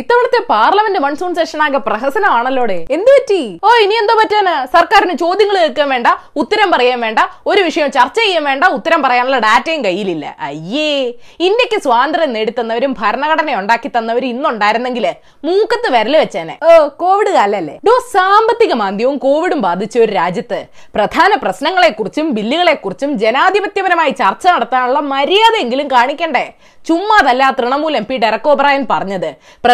ഇത്തവണത്തെ parliament monsoon session ആകെ പ്രഹസനമാണല്ലോടെ. എന്ത് പറ്റി? ഓ ഇനി എന്തോ പറ്റാന്? സർക്കാരിന് ചോദ്യങ്ങൾ കേൾക്കാൻ വേണ്ട ഉത്തരം പറയാൻ വേണ്ട ഒരു വിഷയം ചർച്ച ചെയ്യാൻ വേണ്ട ഉത്തരം പറയാനുള്ള ഡാറ്റയും കയ്യിലില്ല. അയ്യേ ഇന്ത്യയ്ക്ക് സ്വാതന്ത്ര്യം നേടിത്തന്നവരും ഭരണഘടന ഉണ്ടാക്കി തന്നവരും ഇന്നുണ്ടായിരുന്നെങ്കിൽ മൂക്കത്ത് വിരൽ വെച്ചേനെ. ഓ കോവിഡ് കാലല്ലേ? ഡോ സാമ്പത്തിക മാന്ദ്യവും കോവിഡും ബാധിച്ച ഒരു രാജ്യത്ത് പ്രധാന പ്രശ്നങ്ങളെ കുറിച്ചും ബില്ലുകളെ കുറിച്ചും ജനാധിപത്യപരമായി ചർച്ച നടത്താനുള്ള മര്യാദയെങ്കിലും കാണിക്കണ്ടേ? ചുമ്മാതല്ല തൃണമൂൽ എം പി ഡെറക് ഒബ്രായൻ പറഞ്ഞത്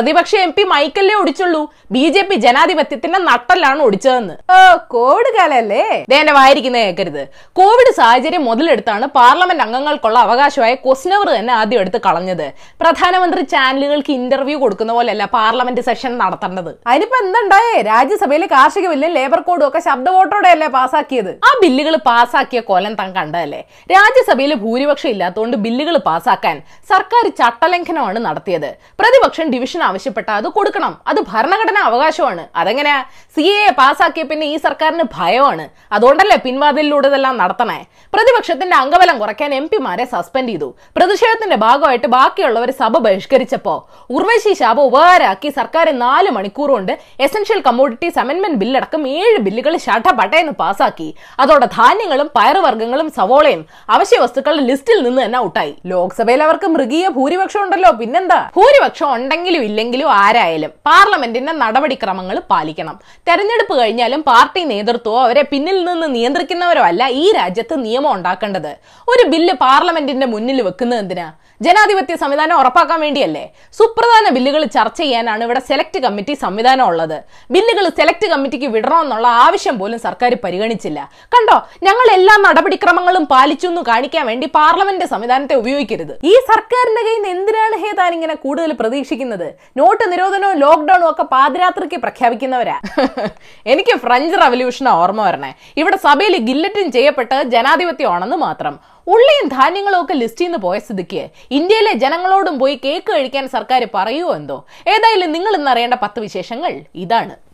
പ്രതിപക്ഷ എം പി മൈക്കല്ലേ ഒടിച്ചുള്ളൂ ബി ജെ പി ജനാധിപത്യത്തിന്റെ നട്ടല്ലാണ് ഒടിച്ചതെന്ന് ഓ കോവിഡ് കാലല്ലേ? എന്നെ വായിരിക്കുന്നത് കേൾക്കരുത്. കോവിഡ് സാഹചര്യം മുതലെടുത്താണ് പാർലമെന്റ് അംഗങ്ങൾക്കുള്ള അവകാശമായ ക്വസ്റ്റനവർ തന്നെ ആദ്യം എടുത്ത് കളഞ്ഞത്. പ്രധാനമന്ത്രി ചാനലുകൾക്ക് ഇന്റർവ്യൂ കൊടുക്കുന്ന പോലെയല്ല പാർലമെന്റ് സെഷൻ നടത്തേണ്ടത്. അതിനിപ്പോ എന്തുണ്ടായേ? രാജ്യസഭയിലെ കാർഷിക ബില്ലും ലേബർ കോഡും ഒക്കെ ശബ്ദ വോട്ടോടെയല്ലേ പാസ്സാക്കിയത്? ആ ബില്ലുകൾ പാസ്സാക്കിയ കൊലം താൻ കണ്ടതല്ലേ രാജ്യസഭയിൽ ഭൂരിപക്ഷം ഇല്ലാത്തതുകൊണ്ട് ബില്ലുകൾ പാസ്സാക്കാൻ സർക്കാർ ചട്ടലംഘനമാണ് നടത്തിയത്. പ്രതിപക്ഷം ഡിവിഷൻ ആവശ്യപ്പെട്ട അത് കൊടുക്കണം. അത് ഭരണഘടനാ അവകാശമാണ്. അതെങ്ങനെയാ? സി എ പാസ്സാക്കിയ പിന്നെ ഈ സർക്കാരിന് ഭയമാണ്. അതുകൊണ്ടല്ലേ പിൻവാതിലൂടെ ഇതെല്ലാം നടത്തണേ? പ്രതിപക്ഷത്തിന്റെ അംഗബലം കുറയ്ക്കാൻ എം പിമാരെ സസ്പെൻഡ് ചെയ്തു. പ്രതിഷേധത്തിന്റെ ഭാഗമായിട്ട് ബാക്കിയുള്ളവർ സഭ ബഹിഷ്കരിച്ചപ്പോ ഉർവശി ശാപ ഉപകാരമാക്കി സർക്കാർ നാല് മണിക്കൂർ കൊണ്ട് എസൻഷ്യൽ കമ്മോഡിറ്റീസ് അമെന്റ്മെന്റ് ബില്ലടക്കം ഏഴ് ബില്ലുകൾ ഷട്ടപട്ടയെന്ന് പാസ്സാക്കി. അതോടെ ധാന്യങ്ങളും പയറുവർഗങ്ങളും സവോളയും അവശ്യ വസ്തുക്കളുടെ ലിസ്റ്റിൽ നിന്ന് തന്നെ ഔട്ടായി. ലോക്സഭയിൽ അവർക്ക് മൃഗീയ ഭൂരിപക്ഷം ഉണ്ടല്ലോ. പിന്നെന്താ? ഭൂരിപക്ഷം ഉണ്ടെങ്കിലും ഇല്ലെങ്കിലും ആരായാലും പാർലമെന്റിന്റെ നടപടിക്രമങ്ങൾ പാലിക്കണം. തെരഞ്ഞെടുപ്പ് കഴിഞ്ഞാലും പാർട്ടി നേതൃത്വമോ അവരെ പിന്നിൽ നിന്ന് നിയന്ത്രിക്കുന്നവരോ അല്ല ഈ രാജ്യത്ത് നിയമം ഉണ്ടാക്കേണ്ടത്. ഒരു ബില്ല് പാർലമെന്റിന്റെ മുന്നിൽ വെക്കുന്നത് എന്തിനാ? ജനാധിപത്യ സംവിധാനം ഉറപ്പാക്കാൻ വേണ്ടിയല്ലേ? സുപ്രധാന ബില്ലുകൾ ചർച്ച ചെയ്യാനാണ് ഇവിടെ സെലക്ട് കമ്മിറ്റി സംവിധാനം ഉള്ളത്. ബില്ലുകൾ സെലക്ട് കമ്മിറ്റിക്ക് വിടണമെന്നുള്ള ആവശ്യം പോലും സർക്കാർ പരിഗണിച്ചില്ല. കണ്ടോ? ഞങ്ങൾ എല്ലാ നടപടിക്രമങ്ങളും പാലിച്ചു എന്ന് കാണിക്കാൻ വേണ്ടി പാർലമെന്റ് സംവിധാനത്തെ ഉപയോഗിക്കരുത്. ഈ സർക്കാരിന്റെ കയ്യിൽ നിന്ന് എന്തിനാണ് താൻ ഇങ്ങനെ കൂടുതൽ പ്രതീക്ഷിക്കുന്നത്? നോട്ട് നിരോധനവും ലോക്ക്ഡൌണും ഒക്കെ പാതിരാത്രിക്ക് പ്രഖ്യാപിക്കുന്നവരാ. എനിക്ക് ഫ്രഞ്ച് റവല്യൂഷനാ ഓർമ്മ വരണേ. ഇവിടെ സഭയിൽ ഗില്ലറ്റിൻ ചെയ്യപ്പെട്ട് ജനാധിപത്യമാണെന്ന് മാത്രം. ഉള്ളിയും ധാന്യങ്ങളും ഒക്കെ ലിസ്റ്റ് ചെയ്യുന്ന പോയ സ്ഥിതിക്ക്. ഇന്ത്യയിലെ ജനങ്ങളോടും പോയി കേക്ക് കഴിക്കാൻ സർക്കാർ പറയുമോ എന്തോ? ഏതായാലും നിങ്ങൾ ഇന്ന് അറിയേണ്ട പത്ത് വിശേഷങ്ങൾ ഇതാണ്.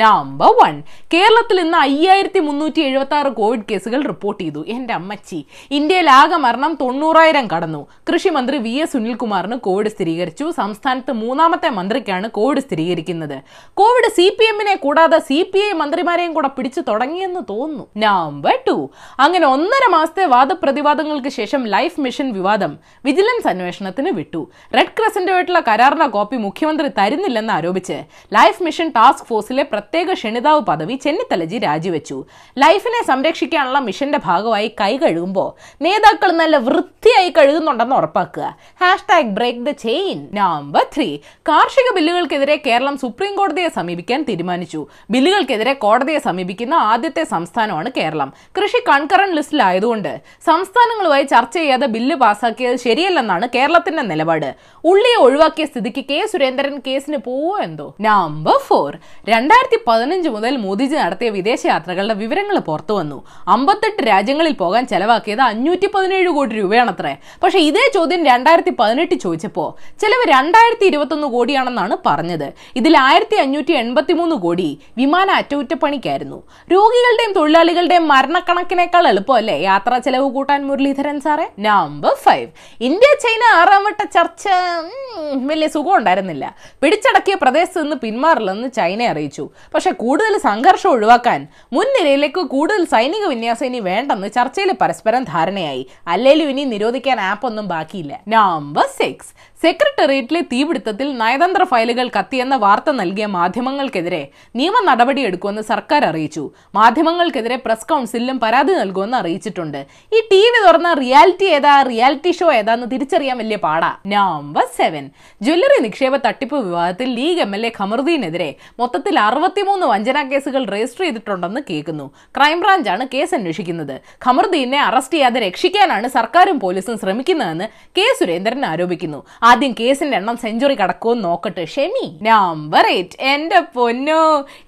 നമ്പർ വൺ കേരളത്തിൽ ഇന്ന് അയ്യായിരത്തി മുന്നൂറ്റി എഴുപത്തി ആറ് കോവിഡ് കേസുകൾ റിപ്പോർട്ട് ചെയ്തു. എന്റെ അമ്മച്ചി ഇന്ത്യയിൽ ആകെ മരണം തൊണ്ണൂറായിരം കടന്നു. കൃഷിമന്ത്രി വി എസ് സുനിൽകുമാറിന് കോവിഡ് സ്ഥിരീകരിച്ചു. സംസ്ഥാനത്ത് മൂന്നാമത്തെ മന്ത്രിക്കാണ് കോവിഡ് സ്ഥിരീകരിക്കുന്നത്. കോവിഡ് സി പി എമ്മിനെ കൂടാതെ സി പി ഐ മന്ത്രിമാരെയും കൂടെ പിടിച്ചു തുടങ്ങിയെന്ന് തോന്നുന്നു. നമ്പർ ടു അങ്ങനെ ഒന്നര മാസത്തെ വാദപ്രതിവാദങ്ങൾക്ക് ശേഷം ലൈഫ് മിഷൻ വിവാദം വിജിലൻസ് അന്വേഷണത്തിന് വിട്ടു. റെഡ് ക്രസന്റുമായിട്ടുള്ള കരാറിന്റെ കോപ്പി മുഖ്യമന്ത്രി തരുന്നില്ലെന്ന് ആരോപിച്ച് ലൈഫ് മിഷൻ ടാസ്ക് ഫോഴ്സിലെ പ്രത്യേക ക്ഷണിതാവ് പദവി ചെന്നിത്തലജി രാജിവെച്ചു. ലൈഫിനെ സംരക്ഷിക്കാനുള്ള മിഷന്റെ ഭാഗമായി കൈ കഴുകുമ്പോൾ നേതാക്കൾ നല്ല വൃത്തിയായി കഴുകുന്നുണ്ടെന്ന് ഉറപ്പാക്കുക. Hashtag break the chain number three. കാർഷിക ബില്ലുകൾക്കെതിരെ കേരളം സുപ്രീം കോടതിയെ സമീപിക്കാൻ തീരുമാനിച്ചു. ബില്ലുകൾക്കെതിരെ കോടതിയെ സമീപിക്കുന്ന ആദ്യത്തെ സംസ്ഥാനമാണ് കേരളം. കൃഷി കൺകറന്റ് ലിസ്റ്റിലായതുകൊണ്ട് സംസ്ഥാനങ്ങളുമായി ചർച്ച ചെയ്യാതെ ബില്ല് പാസാക്കിയത് ശരിയല്ലെന്നാണ് കേരളത്തിന്റെ നിലപാട്. ഉള്ളിയെ ഒഴിവാക്കിയ സ്ഥിതിക്ക് കെ സുരേന്ദ്രൻ കേസിന് പോവോ എന്തോ? Number four. രണ്ടായിരത്തി പതിനഞ്ച് മുതൽ മോദിജി നടത്തിയ വിദേശയാത്രകളുടെ വിവരങ്ങൾ പുറത്തു വന്നു. അമ്പത്തെട്ട് രാജ്യങ്ങളിൽ പോകാൻ ചെലവാക്കിയത് അഞ്ഞൂറ്റി പതിനേഴ് കോടി രൂപയാണത്രേ. പക്ഷേ ഇതേ ചോദ്യം രണ്ടായിരത്തി പതിനെട്ട് ചോദിച്ചപ്പോൾ ചെലവ് രണ്ടായിരത്തി ഇരുപത്തൊന്ന് കോടിയാണെന്നാണ് പറഞ്ഞത്. ഇതിൽ ആയിരത്തി അഞ്ഞൂറ്റി എൺപത്തി മൂന്ന് കോടി വിമാന അറ്റകുറ്റപ്പണിക്കായിരുന്നു. രോഗികളുടെയും തൊഴിലാളികളുടെയും മരണക്കണക്കിനേക്കാൾ എളുപ്പമല്ലേ യാത്രാ ചെലവ് കൂട്ടാൻ മുരളീധരൻ സാറേ? നമ്പർ ഫൈവ് ഇന്ത്യ ചൈന ആറാം വട്ട ചർച്ച. വലിയ സുഖം ഉണ്ടായിരുന്നില്ല. പിടിച്ചടക്കിയ പ്രദേശത്ത് നിന്ന് പിന്മാറില്ലെന്ന് ചൈന അറിയിച്ചു. പക്ഷെ കൂടുതൽ സംഘർഷം ഒഴിവാക്കാൻ മുൻനിരയിലേക്ക് കൂടുതൽ സൈനിക വിന്യാസം ഇനി വേണ്ടെന്ന് ചർച്ചയിൽ പരസ്പരം ധാരണയായി. അല്ലെങ്കിലും ഇനി നിരോധിക്കാൻ ആപ്പ് ഒന്നും ബാക്കിയില്ല. നമ്പർ സിക്സ് സെക്രട്ടേറിയറ്റിലെ തീപിടുത്തത്തിൽ നയതന്ത്ര ഫയലുകൾ കത്തിയെന്ന വാർത്ത നൽകിയ മാധ്യമങ്ങൾക്കെതിരെ നിയമ നടപടിയെടുക്കുമെന്ന് സർക്കാർ അറിയിച്ചു. മാധ്യമങ്ങൾക്കെതിരെ പ്രസ് കൗൺസിലിലും പരാതി നൽകുമെന്ന് അറിയിച്ചിട്ടുണ്ട്. ഈ ടി വി തുറന്ന റിയാലിറ്റി ഏതാ റിയാലിറ്റി ഷോ ഏതാന്ന് തിരിച്ചറിയാൻ വലിയ പാടാ. നമ്പർ സെവൻ ജ്വല്ലറി നിക്ഷേപ തട്ടിപ്പ് വിവാദത്തിൽ ലീഗ് എം എൽ എ ഖമറുദ്ദീനെതിരെ മൊത്തത്തിൽ അറുപത്തിമൂന്ന് വഞ്ചനാ കേസുകൾ രജിസ്റ്റർ ചെയ്തിട്ടുണ്ടെന്ന് കേൾക്കുന്നു. ക്രൈംബ്രാഞ്ചാണ് കേസ് അന്വേഷിക്കുന്നത്. ഖമർദീനെ അറസ്റ്റ് ചെയ്യാതെ രക്ഷിക്കാനാണ് സർക്കാരും പോലീസും ശ്രമിക്കുന്നതെന്ന് കെ സുരേന്ദ്രൻ ആരോപിക്കുന്നു. ആദ്യം കേസിന്റെ എണ്ണം സെഞ്ചുറി കടക്കുമോ നോക്കട്ടെ. Shemi number eight. എന്റെ പൊന്നോ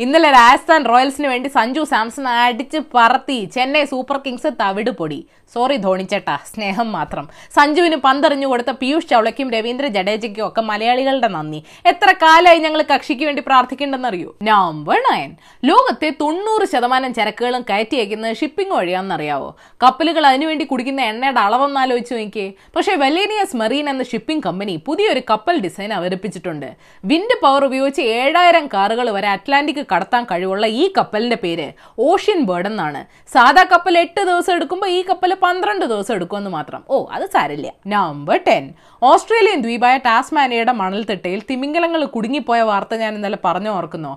ഇന്നലെ രാജസ്ഥാൻ റോയൽസിന് വേണ്ടി സഞ്ജു സാംസൺ അടിച്ച് പറത്തി ചെന്നൈ സൂപ്പർ കിങ്സ് തവിട് പൊടി സോറി ധോണിച്ചേട്ടാ സ്നേഹം മാത്രം. സഞ്ജുവിന് പന്തെറിഞ്ഞു കൊടുത്ത പീയൂഷ് ചൗളയ്ക്കും രവീന്ദ്ര ജഡേജയ്ക്കും ഒക്കെ മലയാളികളുടെ നന്ദി. എത്ര കാലമായി ഞങ്ങൾ കക്ഷിക്ക് വേണ്ടി പ്രാർത്ഥിക്കേണ്ടെന്നറിയോ? നമ്പർ നയൻ ലോകത്തെ തൊണ്ണൂറ് ശതമാനം ചരക്കുകളും കയറ്റി അയക്കുന്നത് ഷിപ്പിംഗ് വഴിയാണെന്നറിയാവോ? കപ്പലുകൾ അതിനുവേണ്ടി കുടിക്കുന്ന എണ്ണയുടെ അളവെന്ന് ആലോചിച്ചു നോക്കിയേ. പക്ഷേ വെലേനിയസ് മെറീൻ എന്ന ഷിപ്പിംഗ് കമ്പനി പുതിയൊരു കപ്പൽ ഡിസൈൻ അവതരിപ്പിച്ചിട്ടുണ്ട്. വിൻഡ് പവർ ഉപയോഗിച്ച് ഏഴായിരം കാറുകൾ വരെ അറ്റ്ലാന്റിക് കടത്താൻ കഴിവുള്ള ഈ കപ്പലിന്റെ പേര് ഓഷ്യൻ ബേർഡ് എന്നാണ്. സാധാ കപ്പൽ എട്ട് ദിവസം എടുക്കുമ്പോൾ ഈ കപ്പൽ പന്ത്രണ്ട് ദിവസം എടുക്കുമെന്ന് മാത്രം. ഓ അത് സാരില്ല നമ്പർ ടെൻ ഓസ്ട്രേലിയൻ ദ്വീപായ ടാസ്മാനിയയുടെ മണൽത്തിട്ടയിൽ തിമിംഗലങ്ങൾ കുടുങ്ങിപ്പോയ വാർത്ത ഞാൻ ഇന്നലെ പറഞ്ഞു ഓർക്കുന്നോ.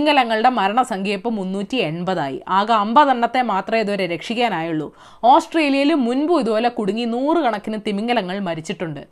തിമിംഗലങ്ങളുടെ മരണസംഖ്യ ഇപ്പോൾ മുന്നൂറ്റി എൺപതായി ആകെ അമ്പതെണ്ണത്തെ മാത്രമേ ഇതുവരെ രക്ഷിക്കാനായുള്ളൂ. ഓസ്ട്രേലിയയിൽ മുൻപും ഇതുപോലെ കുടുങ്ങി നൂറുകണക്കിന് തിമിംഗലങ്ങൾ മരിച്ചിട്ടുണ്ട്.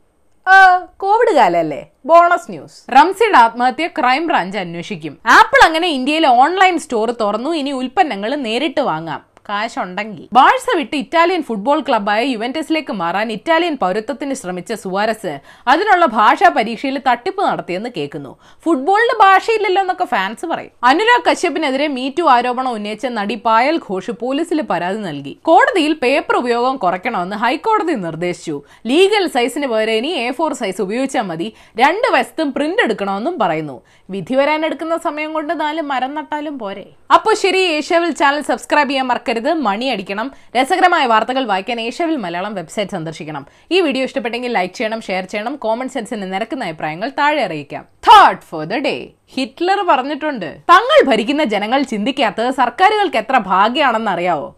കോവിഡ് കാലല്ലേ? ബോണസ് ന്യൂസ് റംസിയുടെ ആത്മഹത്യ ക്രൈം ക്രൈംബ്രാഞ്ച് അന്വേഷിക്കും. ആപ്പിൾ അങ്ങനെ ഇന്ത്യയിലെ ഓൺലൈൻ സ്റ്റോർ തുറന്നു. ഇനി ഉൽപ്പന്നങ്ങൾ നേരിട്ട് വാങ്ങാം. കാശുണ്ടെങ്കിൽ ബാഴ്സ വിട്ട് ഇറ്റാലിയൻ ഫുട്ബോൾ ക്ലബ്ബായ യുവന്റസിലേക്ക് മാറാൻ ഇറ്റാലിയൻ പൗരത്വത്തിന് ശ്രമിച്ച സുവാരസ് അതിനുള്ള ഭാഷാ പരീക്ഷയിൽ തട്ടിപ്പ് നടത്തിയെന്ന് കേൾക്കുന്നു. ഫുട്ബോളിന് ഭാഷയില്ലല്ലോ എന്നൊക്കെ ഫാൻസ് പറയും. അനുരാഗ് കശ്യപിനെതിരെ മീറ്റു ആരോപണം ഉന്നയിച്ച നടി പായൽ ഘോഷ് പോലീസിൽ പരാതി നൽകി. കോടതിയിൽ പേപ്പർ ഉപയോഗം കുറയ്ക്കണമെന്ന് ഹൈക്കോടതി നിർദ്ദേശിച്ചു. ലീഗൽ സൈസിന് പകരം ഇനി എ ഫോർ സൈസ് ഉപയോഗിച്ചാൽ മതി. രണ്ട് വശത്തും പ്രിന്റ് എടുക്കണമെന്നും പറയുന്നു. വിധി വരാൻ എടുക്കുന്ന സമയം കൊണ്ട് നാല് മരം നട്ടാലും പോരെ. അപ്പോൾ ശരി ഏഷ്യാവിൽ ചാനൽ സബ്സ്ക്രൈബ് ചെയ്യാൻ മറക്കരുത്. മണി അടിക്കണം രസകരമായ വാർത്തകൾ വായിക്കാൻ ഏഷ്യാവിൽ മലയാളം വെബ്സൈറ്റ് സന്ദർശിക്കണം. ഈ വീഡിയോ ഇഷ്ടപ്പെട്ടെങ്കിൽ ലൈക്ക് ചെയ്യണം ഷെയർ ചെയ്യണം കോമൺ സെൻസിന് നിരക്കുന്ന അഭിപ്രായങ്ങൾ താഴെ അറിയിക്കാം. തേർഡ് ഫോർ ദ ഡേ ഹിറ്റ്ലർ പറഞ്ഞിട്ടുണ്ട് തങ്ങൾ ഭരിക്കുന്ന ജനങ്ങൾ ചിന്തിക്കാത്തത് സർക്കാരുകൾക്ക് എത്ര ഭാഗ്യമാണെന്ന് അറിയാവോ?